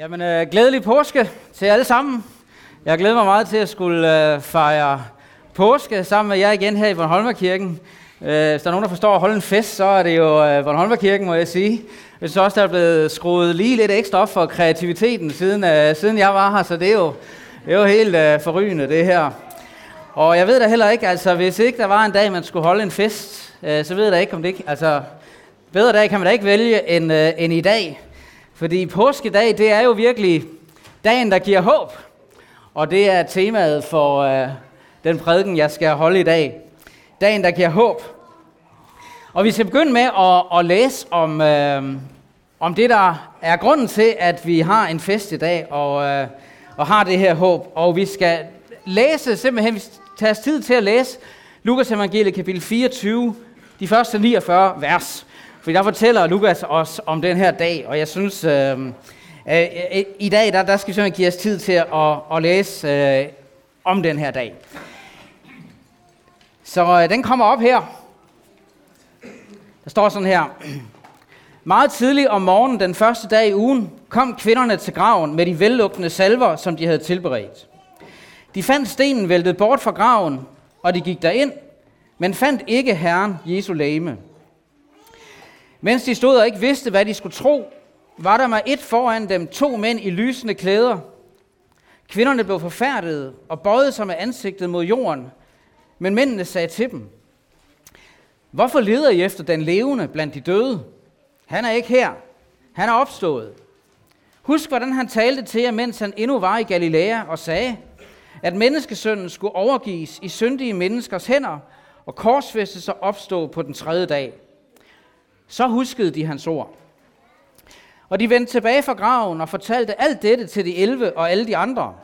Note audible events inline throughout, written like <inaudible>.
Jamen, øh, glædelig påske til alle sammen. Jeg glæder mig meget til at skulle øh, fejre påske sammen med jer igen her i Bornholmerkirken. Øh, hvis der er nogen, der forstår at holde en fest, så er det jo øh, Bornholmerkirken, må jeg sige. Jeg synes også, der er blevet skruet lige lidt ekstra op for kreativiteten, siden, øh, siden jeg var her, så det er jo, det er jo helt øh, forrygende, det her. Og jeg ved da heller ikke, altså hvis ikke der var en dag, man skulle holde en fest, øh, så ved jeg da ikke, om det ikke, altså bedre dag kan man da ikke vælge end, øh, end i dag. Fordi påskedag, det er jo virkelig dagen, der giver håb. Og det er temaet for øh, den prædiken, jeg skal holde i dag. Dagen, der giver håb. Og vi skal begynde med at, at læse om, øh, om det, der er grunden til, at vi har en fest i dag og, øh, og har det her håb. Og vi skal læse simpelthen, vi tager os tid til at læse Lukas evangeliet kapitel 24, de første 49 vers. For der fortæller Lukas os om den her dag, og jeg synes, øhm, øh, øh, øh, i dag der, der skal vi simpelthen give os tid til at, at læse øh, om den her dag. Så øh, den kommer op her. Der står sådan her. Meget tidligt om morgenen den første dag i ugen kom kvinderne til graven med de vellugtende salver, som de havde tilberedt. De fandt stenen væltet bort fra graven, og de gik derind, men fandt ikke Herren Jesu læme. Mens de stod og ikke vidste, hvad de skulle tro, var der med et foran dem to mænd i lysende klæder. Kvinderne blev forfærdede og bøjede sig med ansigtet mod jorden, men mændene sagde til dem, Hvorfor leder I efter den levende blandt de døde? Han er ikke her. Han er opstået. Husk, hvordan han talte til jer, mens han endnu var i Galilea og sagde, at menneskesønnen skulle overgives i syndige menneskers hænder og korsfæstes og opstå på den tredje dag. Så huskede de hans ord. Og de vendte tilbage fra graven og fortalte alt dette til de elve og alle de andre.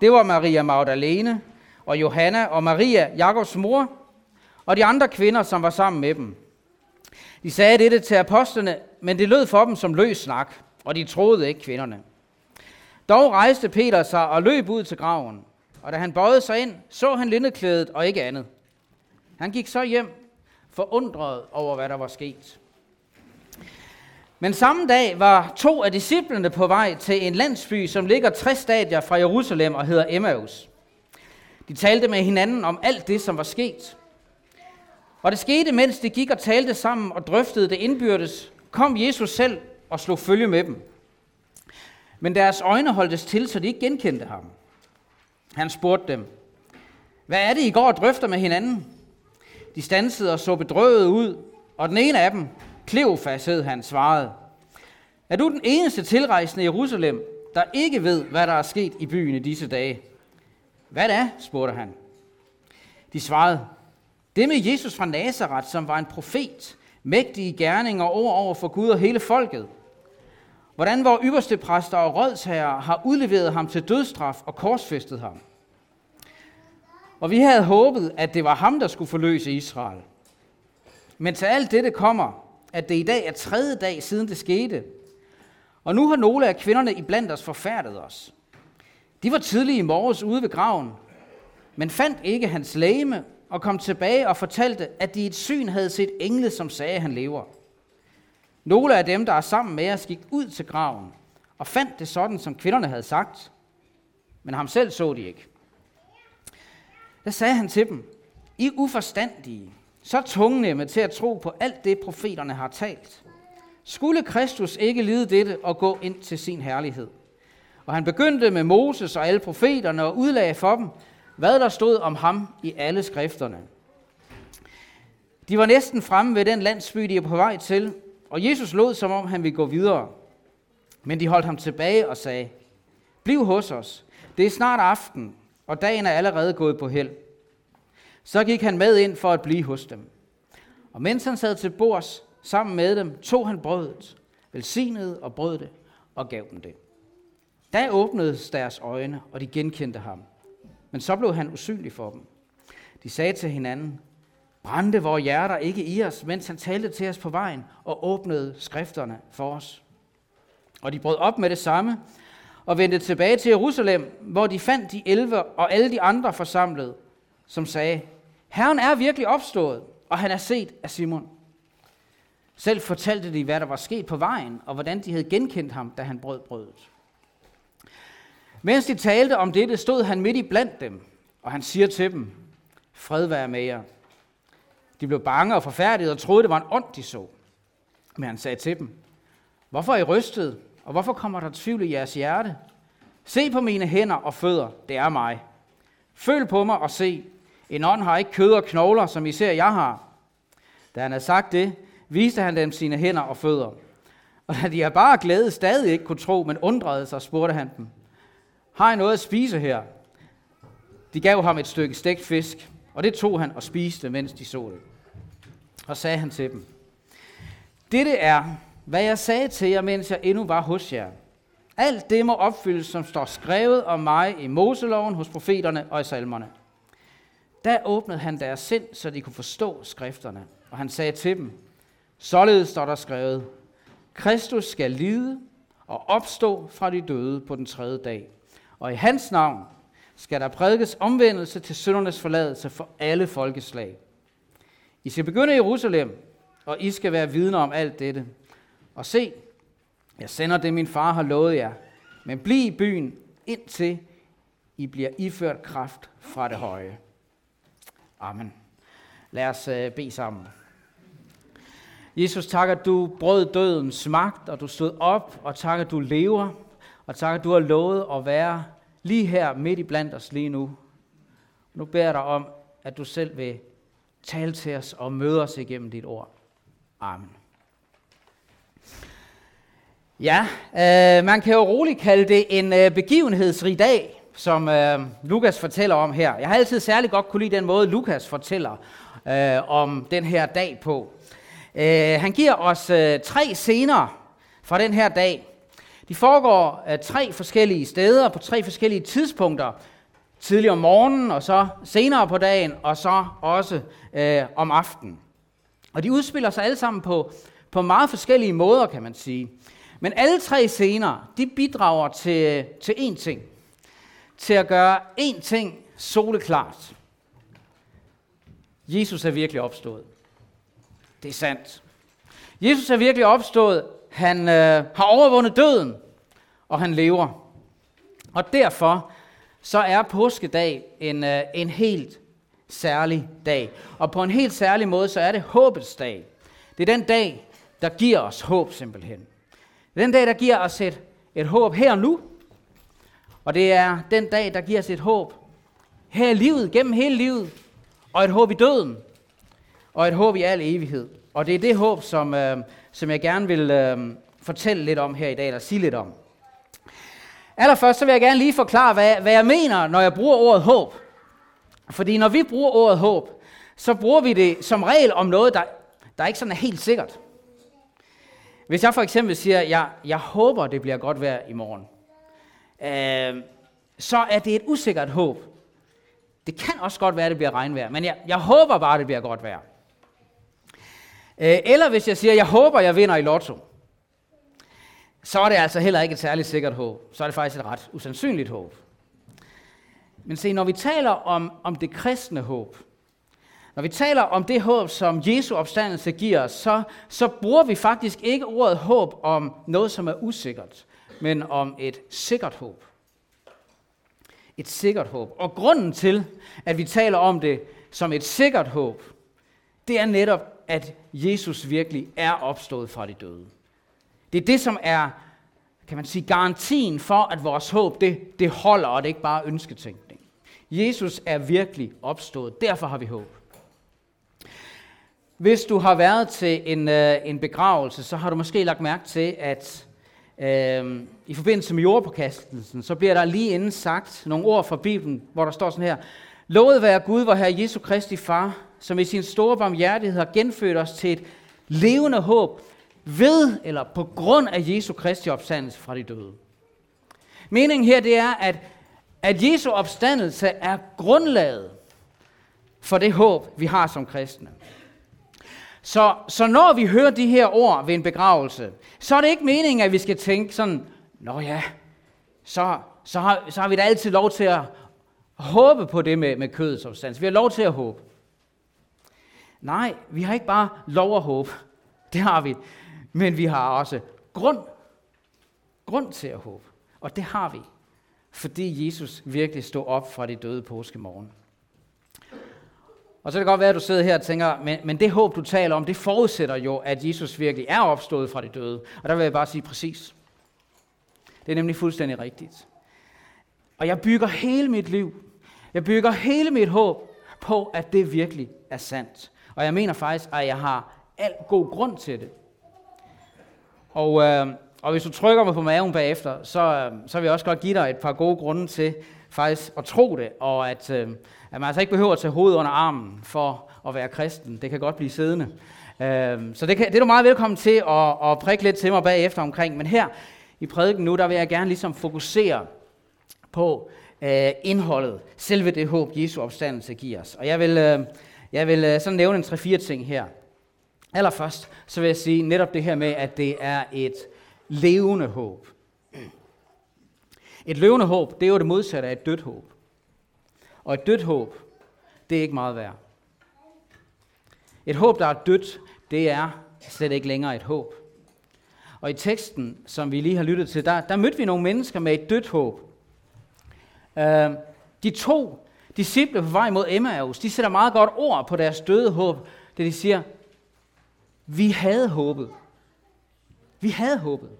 Det var Maria Magdalene og Johanna og Maria, Jakobs mor, og de andre kvinder, som var sammen med dem. De sagde dette til apostlene, men det lød for dem som løs snak, og de troede ikke kvinderne. Dog rejste Peter sig og løb ud til graven, og da han bøjede sig ind, så han lindeklædet og ikke andet. Han gik så hjem, forundret over, hvad der var sket. Men samme dag var to af disciplene på vej til en landsby, som ligger 60 stadier fra Jerusalem og hedder Emmaus. De talte med hinanden om alt det, som var sket. Og det skete, mens de gik og talte sammen og drøftede det indbyrdes, kom Jesus selv og slog følge med dem. Men deres øjne holdtes til, så de ikke genkendte ham. Han spurgte dem, hvad er det, I går og drøfter med hinanden? De stansede og så bedrøvet ud, og den ene af dem, Kleofas hed han, svarede, er du den eneste tilrejsende i Jerusalem, der ikke ved, hvad der er sket i byen i disse dage? Hvad er, spurgte han. De svarede, det med Jesus fra Nazareth, som var en profet, mægtige gerninger over over for Gud og hele folket. Hvordan vores ypperste præster og rådsherrer har udleveret ham til dødstraf og korsfæstet ham. Og vi havde håbet, at det var ham, der skulle forløse Israel. Men til alt dette kommer, at det i dag er tredje dag siden det skete. Og nu har nogle af kvinderne iblandt os forfærdet os. De var tidlige i morges ude ved graven, men fandt ikke hans læme og kom tilbage og fortalte, at de i et syn havde set engle, som sagde, at han lever. Nogle af dem, der er sammen med os, gik ud til graven og fandt det sådan, som kvinderne havde sagt, men ham selv så de ikke. Der sagde han til dem, I uforstandige, så tungnemme til at tro på alt det, profeterne har talt. Skulle Kristus ikke lide dette og gå ind til sin herlighed? Og han begyndte med Moses og alle profeterne og udlagde for dem, hvad der stod om ham i alle skrifterne. De var næsten fremme ved den landsby, de er på vej til, og Jesus lod, som om han ville gå videre. Men de holdt ham tilbage og sagde, Bliv hos os. Det er snart aften, og dagen er allerede gået på held. Så gik han med ind for at blive hos dem. Og mens han sad til bords sammen med dem, tog han brødet, velsignede og brød det og gav dem det. Da åbnedes deres øjne, og de genkendte ham. Men så blev han usynlig for dem. De sagde til hinanden, brændte vores hjerter ikke i os, mens han talte til os på vejen og åbnede skrifterne for os. Og de brød op med det samme og vendte tilbage til Jerusalem, hvor de fandt de elve og alle de andre forsamlet, som sagde, Herren er virkelig opstået, og han er set af Simon. Selv fortalte de, hvad der var sket på vejen, og hvordan de havde genkendt ham, da han brød brødet. Mens de talte om dette, stod han midt i blandt dem, og han siger til dem, fred være med jer. De blev bange og forfærdet og troede, det var en ånd, de så. Men han sagde til dem, hvorfor er I rystet, og hvorfor kommer der tvivl i jeres hjerte? Se på mine hænder og fødder, det er mig. Føl på mig og se, en ånd har ikke kød og knogler, som I ser, jeg har. Da han havde sagt det, viste han dem sine hænder og fødder. Og da de af bare glæde stadig ikke kunne tro, men undrede sig, spurgte han dem, har I noget at spise her? De gav ham et stykke stegt fisk, og det tog han og spiste, mens de så det. Og sagde han til dem, dette er, hvad jeg sagde til jer, mens jeg endnu var hos jer. Alt det må opfyldes, som står skrevet om mig i Moseloven, hos profeterne og i salmerne. Da åbnede han deres sind, så de kunne forstå skrifterne. Og han sagde til dem, således står der skrevet, Kristus skal lide og opstå fra de døde på den tredje dag. Og i hans navn skal der prædikes omvendelse til syndernes forladelse for alle folkeslag. I skal begynde i Jerusalem, og I skal være vidner om alt dette. Og se, jeg sender det, min far har lovet jer, men bliv i byen, indtil I bliver iført kraft fra det høje. Amen. Lad os øh, bede sammen. Jesus, tak, at du brød dødens magt, og du stod op, og tak, at du lever, og tak, at du har lovet at være lige her midt i blandt os lige nu. Nu beder jeg dig om, at du selv vil tale til os og møde os igennem dit ord. Amen. Ja, øh, man kan jo roligt kalde det en øh, begivenhedsrig dag, som øh, Lukas fortæller om her. Jeg har altid særlig godt kunne lide den måde, Lukas fortæller øh, om den her dag på. Øh, han giver os øh, tre scener fra den her dag. De foregår øh, tre forskellige steder på tre forskellige tidspunkter. Tidligere om morgenen, og så senere på dagen, og så også øh, om aftenen. Og de udspiller sig alle sammen på, på meget forskellige måder, kan man sige. Men alle tre scener, de bidrager til, til én ting. Til at gøre én ting soleklart. Jesus er virkelig opstået. Det er sandt. Jesus er virkelig opstået. Han øh, har overvundet døden, og han lever. Og derfor så er påskedag en, øh, en helt særlig dag. Og på en helt særlig måde, så er det håbets dag. Det er den dag, der giver os håb simpelthen. Det er den dag, der giver os et, et håb her og nu. Og det er den dag, der giver os et håb her i livet, gennem hele livet. Og et håb i døden. Og et håb i al evighed. Og det er det håb, som, øh, som jeg gerne vil øh, fortælle lidt om her i dag, eller sige lidt om. Allerførst så vil jeg gerne lige forklare, hvad, hvad jeg mener, når jeg bruger ordet håb. Fordi når vi bruger ordet håb, så bruger vi det som regel om noget, der, der ikke sådan er helt sikkert. Hvis jeg for eksempel siger, jeg, jeg håber, det bliver godt vejr i morgen, øh, så er det et usikkert håb. Det kan også godt være, at det bliver regnvejr, men jeg, jeg håber bare, det bliver godt vejr. Øh, eller hvis jeg siger, jeg håber, jeg vinder i lotto, så er det altså heller ikke et særligt sikkert håb. Så er det faktisk et ret usandsynligt håb. Men se, når vi taler om, om det kristne håb, når vi taler om det håb, som Jesu opstandelse giver os, så, så bruger vi faktisk ikke ordet håb om noget, som er usikkert, men om et sikkert håb. Et sikkert håb. Og grunden til, at vi taler om det som et sikkert håb, det er netop, at Jesus virkelig er opstået fra de døde. Det er det, som er, kan man sige, garantien for, at vores håb, det, det holder, og det er ikke bare ønsketænkning. Jesus er virkelig opstået. Derfor har vi håb. Hvis du har været til en, øh, en begravelse, så har du måske lagt mærke til, at øh, i forbindelse med jordpåkastelsen, så bliver der lige inden sagt nogle ord fra Bibelen, hvor der står sådan her. Lovet være Gud, hvor Herre Jesu Kristi Far, som i sin store barmhjertighed har genfødt os til et levende håb ved eller på grund af Jesu Kristi opstandelse fra de døde. Meningen her det er, at, at Jesu opstandelse er grundlaget for det håb, vi har som kristne. Så, så når vi hører de her ord ved en begravelse, så er det ikke meningen, at vi skal tænke sådan, nå ja, så, så, har, så har vi da altid lov til at håbe på det med, med kødets opstandelse. Vi har lov til at håbe. Nej, vi har ikke bare lov at håbe. <laughs> Det har vi. Men vi har også grund, grund til at håbe. Og det har vi, fordi Jesus virkelig stod op fra de døde påskemorgen. Og så kan det godt være, at du sidder her og tænker, men, men det håb, du taler om, det forudsætter jo, at Jesus virkelig er opstået fra de døde. Og der vil jeg bare sige præcis. Det er nemlig fuldstændig rigtigt. Og jeg bygger hele mit liv, jeg bygger hele mit håb på, at det virkelig er sandt. Og jeg mener faktisk, at jeg har al god grund til det. Og, øh, og hvis du trykker mig på maven bagefter, så, øh, så vil jeg også godt give dig et par gode grunde til faktisk at tro det, og at, øh, at man altså ikke behøver at tage hovedet under armen for at være kristen. Det kan godt blive siddende. Øh, så det, kan, det er du meget velkommen til at, at prikke lidt til mig bagefter omkring. Men her i prædiken nu, der vil jeg gerne ligesom fokusere på øh, indholdet, selve det håb, Jesu opstandelse giver os. Og jeg vil, øh, jeg vil øh, sådan nævne en 3-4 ting her. Allerførst, så vil jeg sige netop det her med, at det er et levende håb. Et levende håb, det er jo det modsatte af et dødt håb. Og et dødt håb, det er ikke meget værd. Et håb, der er dødt, det er slet ikke længere et håb. Og i teksten, som vi lige har lyttet til, der, der mødte vi nogle mennesker med et dødt håb. Uh, de to disciple på vej mod Emmaus, de sætter meget godt ord på deres døde håb, det de siger, vi havde håbet. Vi havde håbet.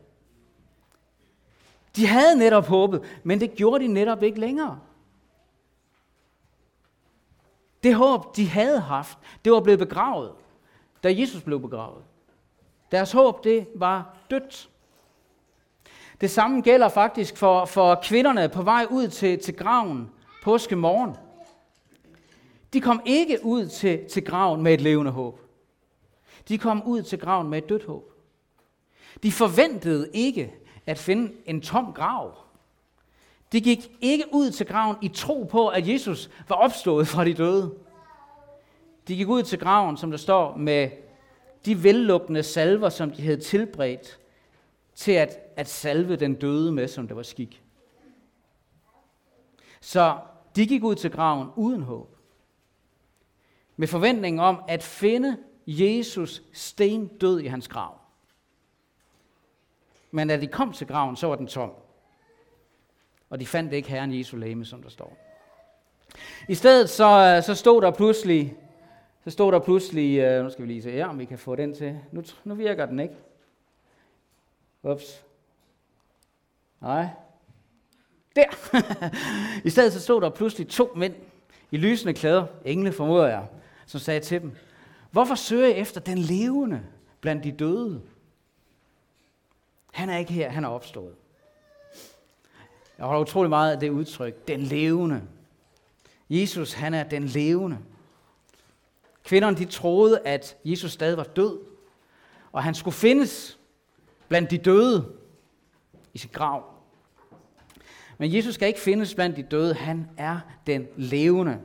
De havde netop håbet, men det gjorde de netop ikke længere. Det håb, de havde haft, det var blevet begravet, da Jesus blev begravet. Deres håb, det var dødt. Det samme gælder faktisk for, for kvinderne på vej ud til, til graven påske morgen. De kom ikke ud til, til graven med et levende håb. De kom ud til graven med et dødt håb. De forventede ikke at finde en tom grav. De gik ikke ud til graven i tro på, at Jesus var opstået fra de døde. De gik ud til graven, som der står, med de vellukkende salver, som de havde tilbredt til at, at salve den døde med, som det var skik. Så de gik ud til graven uden håb. Med forventningen om at finde Jesus sten død i hans grav. Men da de kom til graven, så var den tom. Og de fandt ikke Herren Jesu læme, som der står. I stedet så, øh, så stod der pludselig, så stod der pludselig, øh, nu skal vi lige se her, om vi kan få den til. Nu, nu virker den ikke. Ups. Nej. Der. <laughs> I stedet så stod der pludselig to mænd i lysende klæder, engle formoder jeg, som sagde til dem, hvorfor søger I efter den levende blandt de døde? Han er ikke her, han er opstået. Jeg holder utrolig meget af det udtryk, den levende. Jesus, han er den levende. Kvinderne, de troede, at Jesus stadig var død, og han skulle findes blandt de døde i sin grav. Men Jesus skal ikke findes blandt de døde, han er den levende.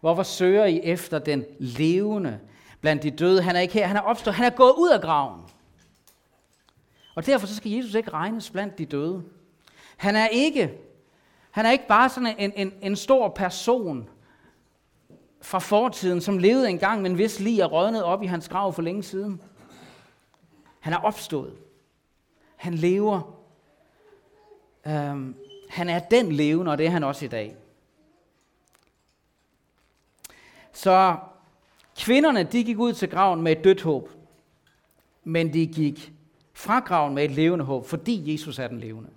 Hvorfor søger I efter den levende blandt de døde? Han er ikke her, han er opstået, han er gået ud af graven. Og derfor så skal Jesus ikke regnes blandt de døde. Han er ikke, han er ikke bare sådan en, en, en stor person fra fortiden, som levede engang, men hvis lige er rådnet op i hans grav for længe siden. Han er opstået. Han lever. Øhm, han er den levende, og det er han også i dag. Så kvinderne, de gik ud til graven med et dødt håb. Men de gik fra graven med et levende håb, fordi Jesus er den levende.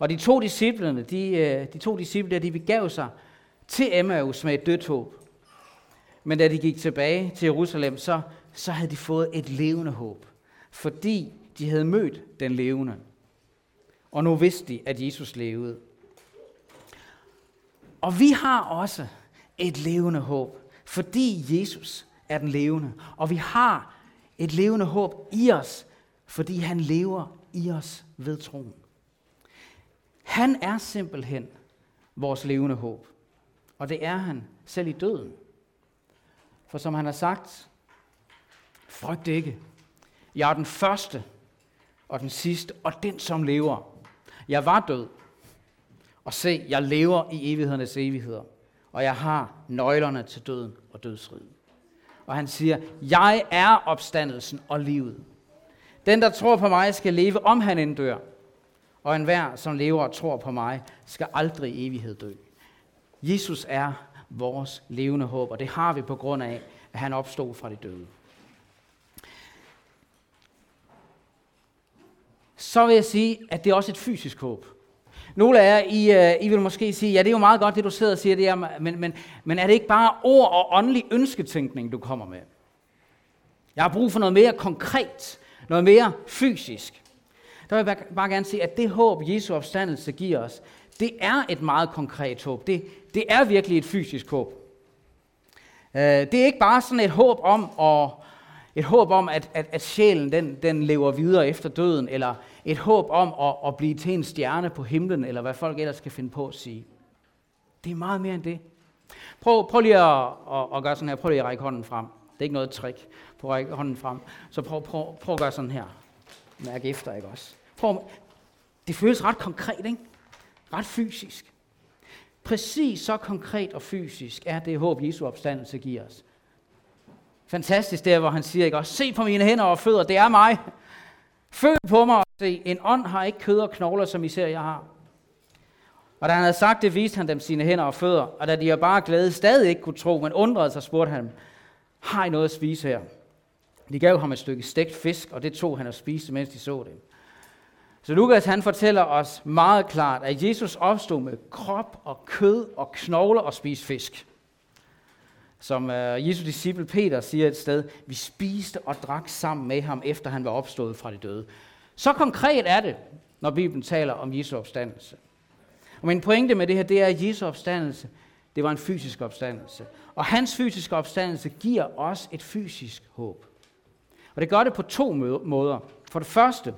Og de to disciplerne, de, øh, de to disciple, de begav sig til Emmaus med et dødt håb. Men da de gik tilbage til Jerusalem, så, så havde de fået et levende håb, fordi de havde mødt den levende. Og nu vidste de, at Jesus levede. Og vi har også et levende håb, fordi Jesus er den levende. Og vi har et levende håb i os, fordi han lever i os ved troen. Han er simpelthen vores levende håb. Og det er han selv i døden. For som han har sagt, frygt ikke. Jeg er den første og den sidste og den, som lever. Jeg var død. Og se, jeg lever i evighedernes evigheder. Og jeg har nøglerne til døden og dødsriget. Og han siger, jeg er opstandelsen og livet. Den, der tror på mig, skal leve, om han end dør og enhver, som lever og tror på mig, skal aldrig i evighed dø. Jesus er vores levende håb, og det har vi på grund af, at han opstod fra de døde. Så vil jeg sige, at det er også et fysisk håb. Nogle af jer, I, øh, I vil måske sige, ja, det er jo meget godt, det du sidder og siger, det er, men, men, men er det ikke bare ord og åndelig ønsketænkning, du kommer med? Jeg har brug for noget mere konkret, noget mere fysisk. Der vil jeg bare gerne sige, at det håb, Jesu opstandelse giver os, det er et meget konkret håb. Det, det er virkelig et fysisk håb. Øh, det er ikke bare sådan et håb om at, et håb om, at, at, at sjælen den, den lever videre efter døden, eller et håb om at, at blive til en stjerne på himlen, eller hvad folk ellers kan finde på at sige. Det er meget mere end det. Prøv, prøv lige at, at, at gøre sådan her. Prøv lige at række hånden frem. Det er ikke noget trick. Prøv at række hånden frem. Så prøv, prøv, prøv at gøre sådan her. Mærk efter, ikke også? Form. det føles ret konkret, ikke? Ret fysisk. Præcis så konkret og fysisk er det håb, Jesu opstandelse giver os. Fantastisk der, hvor han siger, ikke også, se på mine hænder og fødder, det er mig. Føl på mig og se, en ånd har ikke kød og knogler, som I ser, jeg har. Og da han havde sagt det, viste han dem sine hænder og fødder, og da de var bare glæde stadig ikke kunne tro, men undrede sig, spurgte han, har I noget at spise her? De gav ham et stykke stegt fisk, og det tog han og spiste, mens de så det. Så Lukas han fortæller os meget klart, at Jesus opstod med krop og kød og knogler og spiste fisk. Som øh, Jesu disciple Peter siger et sted, vi spiste og drak sammen med ham, efter han var opstået fra de døde. Så konkret er det, når Bibelen taler om Jesu opstandelse. Og min pointe med det her, det er, at Jesu opstandelse, det var en fysisk opstandelse. Og hans fysiske opstandelse giver os et fysisk håb. Og det gør det på to måder. For det første,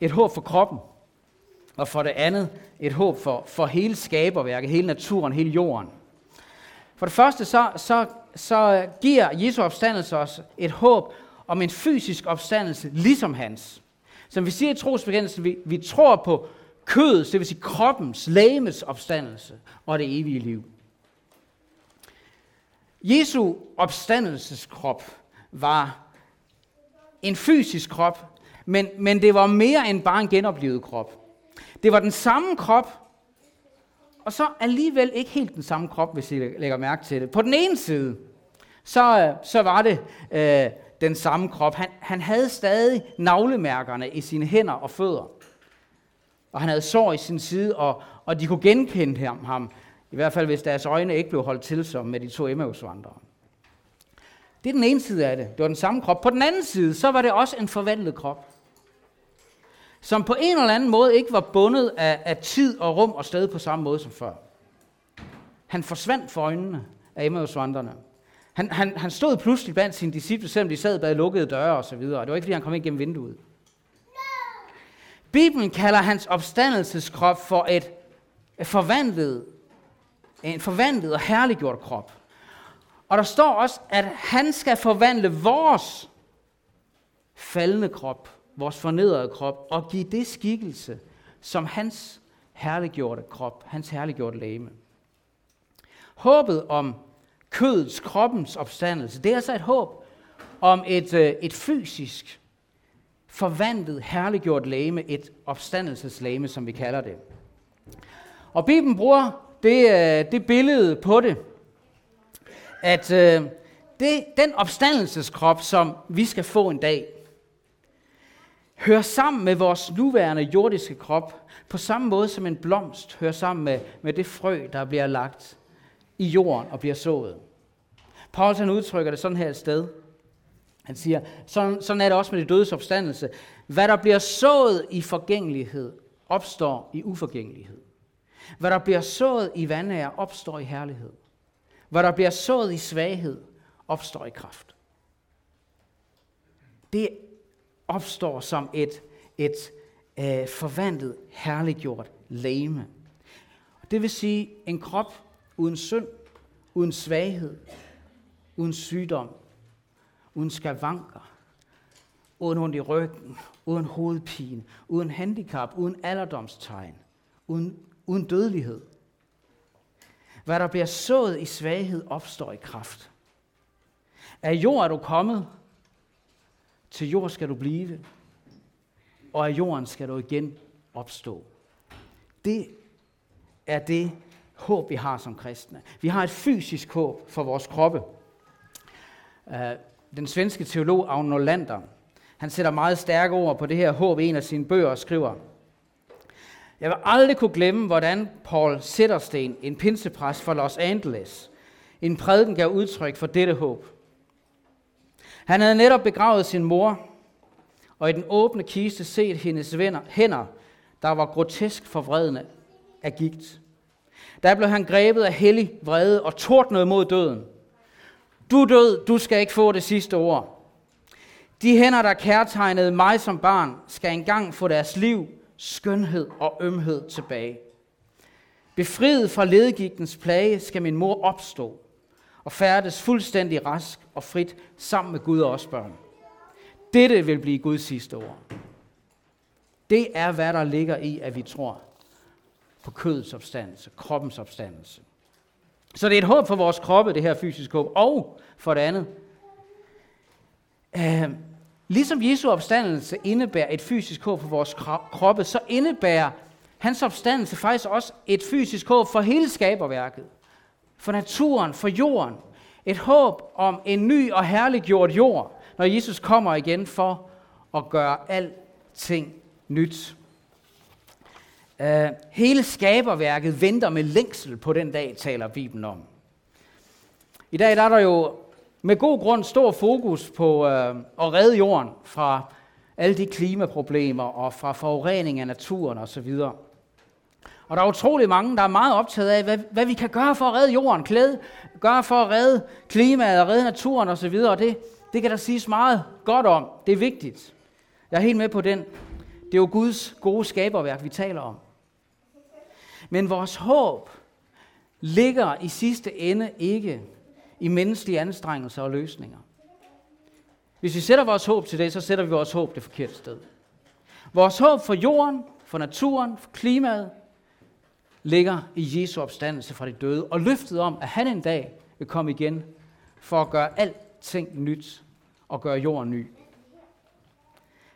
et håb for kroppen. Og for det andet, et håb for, for hele skaberværket, hele naturen, hele jorden. For det første, så, så, så giver Jesu opstandelse os et håb om en fysisk opstandelse, ligesom hans. Som vi siger i trosbekendelsen, vi, vi tror på kødets, det vil sige kroppens, lægemets opstandelse og det evige liv. Jesu opstandelseskrop var en fysisk krop, men, men det var mere end bare en genoplevet krop. Det var den samme krop, og så alligevel ikke helt den samme krop, hvis I lægger mærke til det. På den ene side, så, så var det øh, den samme krop. Han, han havde stadig navlemærkerne i sine hænder og fødder. Og han havde sår i sin side, og, og de kunne genkende ham, ham. I hvert fald, hvis deres øjne ikke blev holdt til som med de to Emmausvandrere. Det er den ene side af det. Det var den samme krop. På den anden side, så var det også en forvandlet krop som på en eller anden måde ikke var bundet af, af tid og rum og sted på samme måde som før. Han forsvandt for øjnene af Emmausvandrene. Han, han, han stod pludselig blandt sine disciple, selvom de sad bag lukkede døre og så videre. Det var ikke, fordi han kom ind gennem vinduet. Bibelen kalder hans opstandelseskrop for et forvandlet, en forvandlet og herliggjort krop. Og der står også, at han skal forvandle vores faldende krop vores fornedrede krop, og give det skikkelse som hans herliggjorte krop, hans herliggjorte læme. Håbet om kødets, kroppens opstandelse, det er altså et håb om et, øh, et fysisk, forvandlet, herliggjort læme, et opstandelseslæme, som vi kalder det. Og Bibelen bruger det, øh, det billede på det, at øh, det, den opstandelseskrop, som vi skal få en dag, hører sammen med vores nuværende jordiske krop, på samme måde som en blomst hører sammen med, med det frø, der bliver lagt i jorden og bliver sået. Paulus han udtrykker det sådan her et sted. Han siger, sådan, sådan er det også med det dødes opstandelse. Hvad der bliver sået i forgængelighed, opstår i uforgængelighed. Hvad der bliver sået i vandære, opstår i herlighed. Hvad der bliver sået i svaghed, opstår i kraft. Det opstår som et, et øh, forvandlet, herliggjort læme. Det vil sige en krop uden synd, uden svaghed, uden sygdom, uden skavanker, uden ondt i ryggen, uden hovedpine, uden handicap, uden alderdomstegn, uden, uden dødelighed. Hvad der bliver sået i svaghed, opstår i kraft. Af jord er du kommet, til jord skal du blive, og af jorden skal du igen opstå. Det er det håb, vi har som kristne. Vi har et fysisk håb for vores kroppe. Øh, den svenske teolog Agne Nolander, han sætter meget stærke ord på det her håb i en af sine bøger og skriver, jeg vil aldrig kunne glemme, hvordan Paul Sittersten, en pinsepræst fra Los Angeles, en prædiken gav udtryk for dette håb. Han havde netop begravet sin mor, og i den åbne kiste set hendes venner, hænder, der var grotesk forvredende af gigt. Der blev han grebet af hellig vrede og tordnede mod døden. Du død, du skal ikke få det sidste ord. De hænder, der kærtegnede mig som barn, skal engang få deres liv, skønhed og ømhed tilbage. Befriet fra ledegigtens plage skal min mor opstå og færdes fuldstændig rask og frit sammen med Gud og os børn. Dette vil blive Guds sidste ord. Det er, hvad der ligger i, at vi tror på kødets opstandelse, kroppens opstandelse. Så det er et håb for vores kroppe, det her fysiske håb. Og for det andet, øh, ligesom Jesu opstandelse indebærer et fysisk håb for vores kroppe, så indebærer hans opstandelse faktisk også et fysisk håb for hele skaberværket. For naturen, for jorden. Et håb om en ny og herliggjort jord, når Jesus kommer igen for at gøre alting nyt. Uh, hele skaberværket venter med længsel på den dag, taler Bibelen om. I dag der er der jo med god grund stor fokus på uh, at redde jorden fra alle de klimaproblemer og fra forurening af naturen osv. Og der er utrolig mange, der er meget optaget af, hvad, hvad vi kan gøre for at redde jorden, klæde, gøre for at redde klimaet og redde naturen osv. Og det, det kan der siges meget godt om. Det er vigtigt. Jeg er helt med på den. Det er jo Guds gode skaberværk, vi taler om. Men vores håb ligger i sidste ende ikke i menneskelige anstrengelser og løsninger. Hvis vi sætter vores håb til det, så sætter vi vores håb det forkerte sted. Vores håb for jorden, for naturen, for klimaet, ligger i Jesu opstandelse fra de døde, og løftet om, at han en dag vil komme igen for at gøre alting nyt og gøre jorden ny.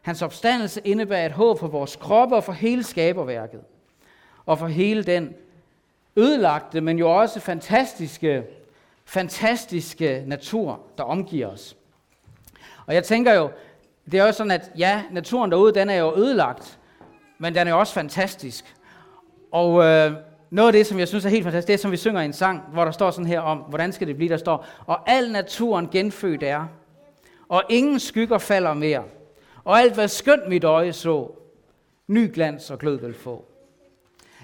Hans opstandelse indebærer et håb for vores kroppe og for hele skaberværket. Og for hele den ødelagte, men jo også fantastiske, fantastiske natur, der omgiver os. Og jeg tænker jo, det er jo sådan, at ja, naturen derude, den er jo ødelagt, men den er jo også fantastisk. Og øh, noget af det, som jeg synes er helt fantastisk, det er, som vi synger i en sang, hvor der står sådan her om, hvordan skal det blive, der står, og al naturen genfødt er, og ingen skygger falder mere, og alt hvad skønt mit øje så, ny glans og glød vil få.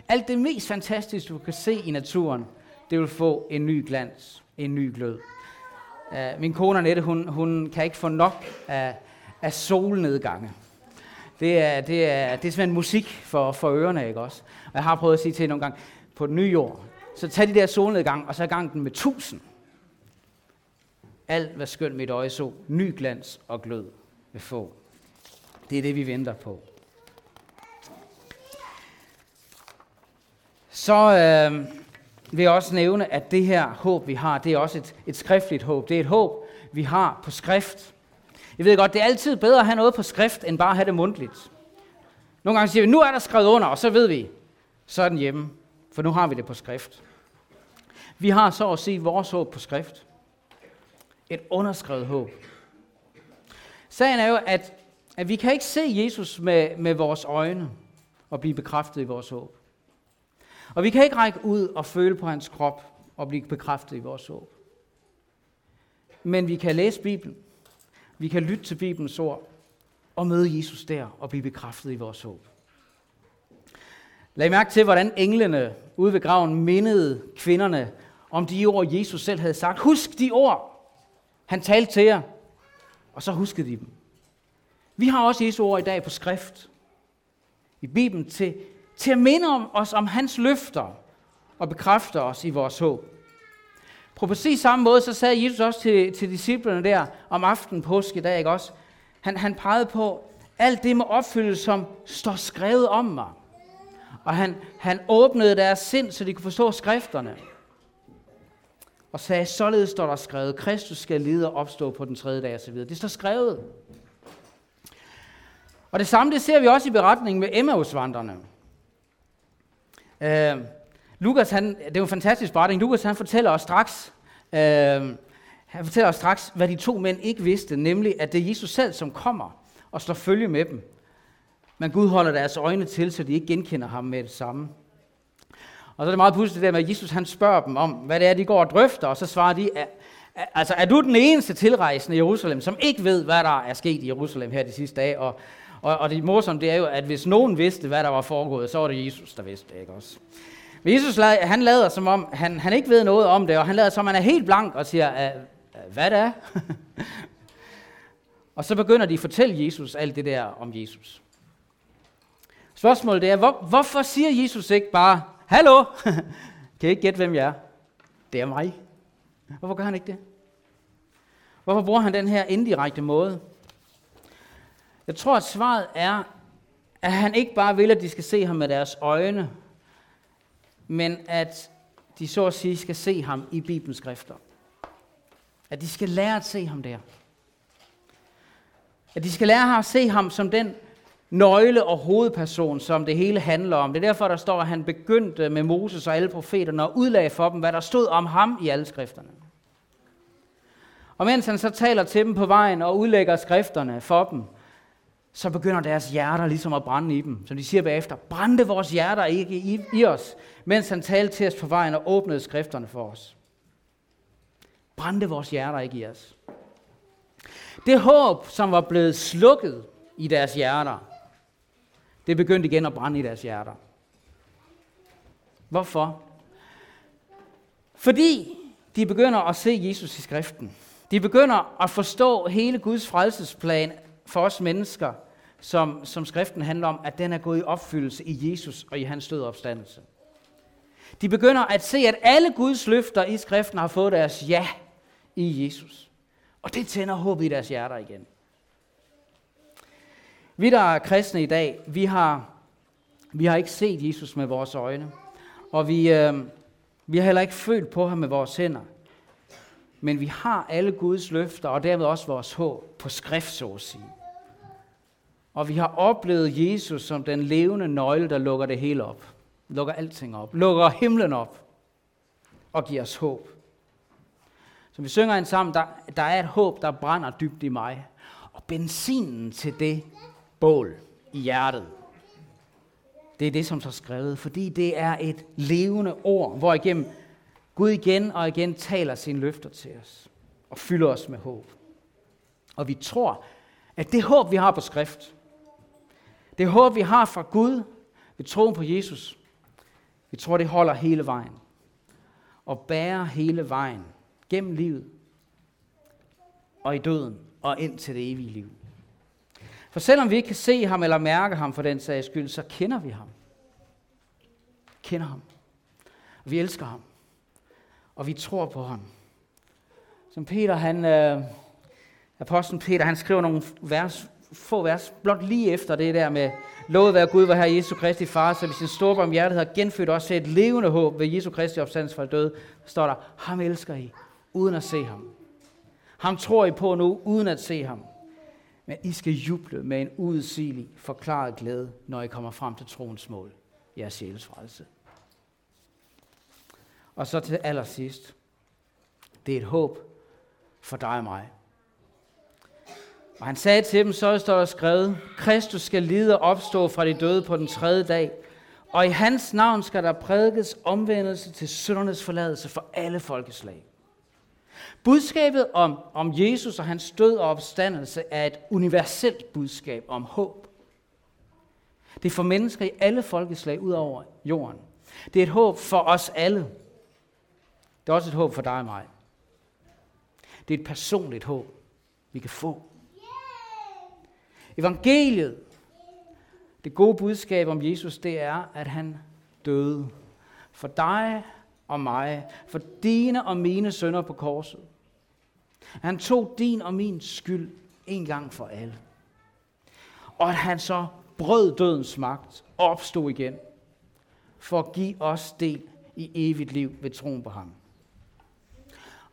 Alt det mest fantastiske, du kan se i naturen, det vil få en ny glans, en ny glød. Uh, min kone Annette, hun, hun kan ikke få nok af, af solnedgange. Det er, det, er, det er simpelthen musik for, for ørerne, ikke også? Og jeg har prøvet at sige til nogle gange, på den nye jord, så tag de der solnedgang, og så gang den med tusind. Alt, hvad skønt mit øje så, ny glans og glød vil få. Det er det, vi venter på. Så øh, vil jeg også nævne, at det her håb, vi har, det er også et, et skriftligt håb. Det er et håb, vi har på skrift. Jeg ved godt, det er altid bedre at have noget på skrift, end bare at have det mundtligt. Nogle gange siger vi, nu er der skrevet under, og så ved vi, så er den hjemme, for nu har vi det på skrift. Vi har så at sige vores håb på skrift. Et underskrevet håb. Sagen er jo, at, at vi kan ikke se Jesus med, med vores øjne og blive bekræftet i vores håb. Og vi kan ikke række ud og føle på hans krop og blive bekræftet i vores håb. Men vi kan læse Bibelen. Vi kan lytte til Bibelens ord og møde Jesus der og blive bekræftet i vores håb. Lad mærke til, hvordan englene ude ved graven mindede kvinderne om de ord, Jesus selv havde sagt. Husk de ord, han talte til jer. Og så huskede de dem. Vi har også Jesu ord i dag på skrift. I Bibelen til, til at minde om os om hans løfter og bekræfte os i vores håb. På præcis samme måde, så sagde Jesus også til, til disciplerne der om aftenen påske dag, ikke også? Han, han pegede på, alt det må opfyldes, som står skrevet om mig. Og han, han åbnede deres sind, så de kunne forstå skrifterne. Og sagde, således står der skrevet, Kristus skal lide og opstå på den tredje dag osv. Det står skrevet. Og det samme det ser vi også i beretningen med Emmausvandrene. Øh, Lukas, han, det er en fantastisk beretning. Lukas han fortæller os straks, øh, han fortæller os straks, hvad de to mænd ikke vidste, nemlig at det er Jesus selv, som kommer og slår følge med dem. Men Gud holder deres øjne til, så de ikke genkender ham med det samme. Og så er det meget pudsigt det der med, at Jesus han spørger dem om, hvad det er, de går og drøfter, og så svarer de, altså er du den eneste tilrejsende i Jerusalem, som ikke ved, hvad der er sket i Jerusalem her de sidste dage? Og, og, og det morsomme, det er jo, at hvis nogen vidste, hvad der var foregået, så var det Jesus, der vidste det, ikke også? Men Jesus, han lader som om, han, han ikke ved noget om det, og han lader som om, han er helt blank og siger, hvad det er? <laughs> og så begynder de at fortælle Jesus alt det der om Jesus. Spørgsmålet er, hvor, hvorfor siger Jesus ikke bare, hallo, <laughs> kan I ikke gætte, hvem jeg er? Det er mig. Hvorfor gør han ikke det? Hvorfor bruger han den her indirekte måde? Jeg tror, at svaret er, at han ikke bare vil, at de skal se ham med deres øjne, men at de så at sige skal se ham i Bibelens skrifter. At de skal lære at se ham der. At de skal lære at se ham som den nøgle og hovedperson, som det hele handler om. Det er derfor, der står, at han begyndte med Moses og alle profeterne og udlagde for dem, hvad der stod om ham i alle skrifterne. Og mens han så taler til dem på vejen og udlægger skrifterne for dem, så begynder deres hjerter ligesom at brænde i dem. Som de siger bagefter, brændte vores hjerter ikke i, i os, mens han talte til os på vejen og åbnede skrifterne for os. Brændte vores hjerter ikke i os. Det håb, som var blevet slukket i deres hjerter, det begyndte igen at brænde i deres hjerter. Hvorfor? Fordi de begynder at se Jesus i skriften. De begynder at forstå hele Guds frelsesplan for os mennesker, som, som skriften handler om, at den er gået i opfyldelse i Jesus og i hans død opstandelse. De begynder at se, at alle Guds løfter i skriften har fået deres ja i Jesus. Og det tænder håb i deres hjerter igen. Vi, der er kristne i dag, vi har, vi har ikke set Jesus med vores øjne. Og vi, øh, vi har heller ikke følt på ham med vores hænder. Men vi har alle Guds løfter, og dermed også vores håb på skrift, så at sige. Og vi har oplevet Jesus som den levende nøgle, der lukker det hele op. Lukker alting op. Lukker himlen op. Og giver os håb. Så vi synger en sammen, der, der er et håb, der brænder dybt i mig. Og benzinen til det bål i hjertet, det er det, som så er skrevet, fordi det er et levende ord, hvor igennem Gud igen og igen taler sine løfter til os og fylder os med håb. Og vi tror, at det håb, vi har på skrift, det håb, vi har fra Gud ved troen på Jesus, vi tror, det holder hele vejen og bærer hele vejen gennem livet og i døden og ind til det evige liv. For selvom vi ikke kan se ham eller mærke ham for den sags skyld, så kender vi ham. Kender ham. Og vi elsker ham. Og vi tror på ham. Som Peter, han, øh, apostlen Peter, han skriver nogle vers, få vers, blot lige efter det der med, lovet være Gud, var her Jesu Kristi far, så hvis sin store barmhjertighed har genfødt os til et levende håb ved Jesu Kristi opstandelse fra død, står der, ham elsker I, uden at se ham. Ham tror I på nu, uden at se ham. Men I skal juble med en udsigelig, forklaret glæde, når I kommer frem til troens mål, jeres sjæles frelse. Og så til allersidst, det er et håb for dig og mig. Og han sagde til dem, så står der skrevet, Kristus skal lide og opstå fra de døde på den tredje dag, og i hans navn skal der prædikes omvendelse til syndernes forladelse for alle folkeslag. Budskabet om, om Jesus og hans død og opstandelse er et universelt budskab om håb. Det er for mennesker i alle folkeslag ud over jorden. Det er et håb for os alle. Det er også et håb for dig og mig. Det er et personligt håb, vi kan få. Evangeliet, det gode budskab om Jesus, det er, at han døde for dig og mig, for dine og mine sønder på korset. Han tog din og min skyld en gang for alle. Og at han så brød dødens magt og opstod igen, for at give os del i evigt liv ved troen på ham.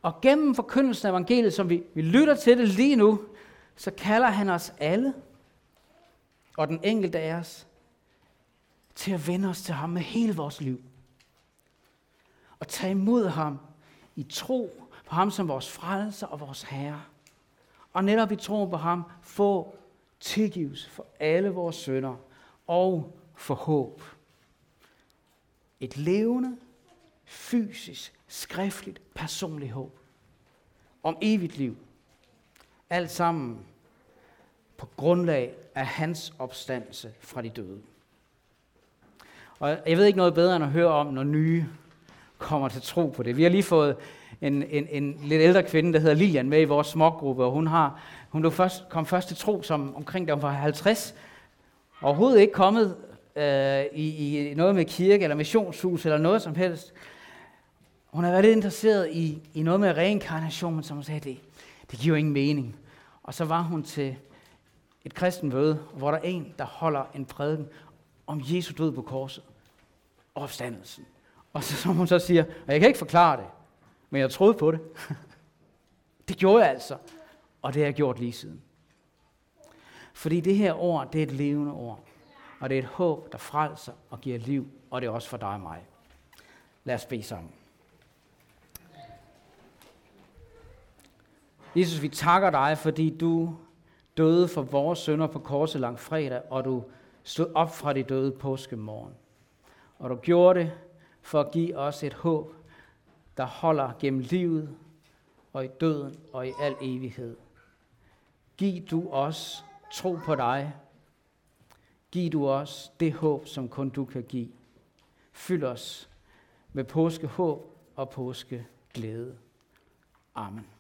Og gennem forkyndelsen af evangeliet, som vi, vi lytter til det lige nu, så kalder han os alle, og den enkelte af os til at vende os til ham med hele vores liv. Og tage imod ham i tro på ham som vores frelser og vores herre. Og netop i tro på ham få tilgivelse for alle vores sønder og for håb. Et levende, fysisk, skriftligt, personligt håb. Om evigt liv. Alt sammen på grundlag af hans opstandelse fra de døde. Og jeg ved ikke noget bedre end at høre om, når nye kommer til tro på det. Vi har lige fået en, en, en lidt ældre kvinde, der hedder Lilian, med i vores smågruppe, og hun, har, hun blev først, kom først til tro som omkring da hun var 50. Overhovedet ikke kommet øh, i, i noget med kirke eller missionshus eller noget som helst. Hun har været lidt interesseret i, i noget med reinkarnation, men som hun sagde, det, det giver ingen mening. Og så var hun til et kristen møde, hvor der er en, der holder en prædiken om Jesu død på korset og opstandelsen. Og så, som hun så siger, og jeg kan ikke forklare det, men jeg troede på det. <laughs> det gjorde jeg altså, og det har jeg gjort lige siden. Fordi det her ord, det er et levende ord. Og det er et håb, der frelser og giver liv, og det er også for dig og mig. Lad os bede sammen. Jesus, vi takker dig, fordi du døde for vores sønder på korset lang fredag, og du stod op fra de døde påskemorgen. Og du gjorde det for at give os et håb, der holder gennem livet og i døden og i al evighed. Giv du os tro på dig. Giv du os det håb, som kun du kan give. Fyld os med påskehåb og påskeglæde. Amen.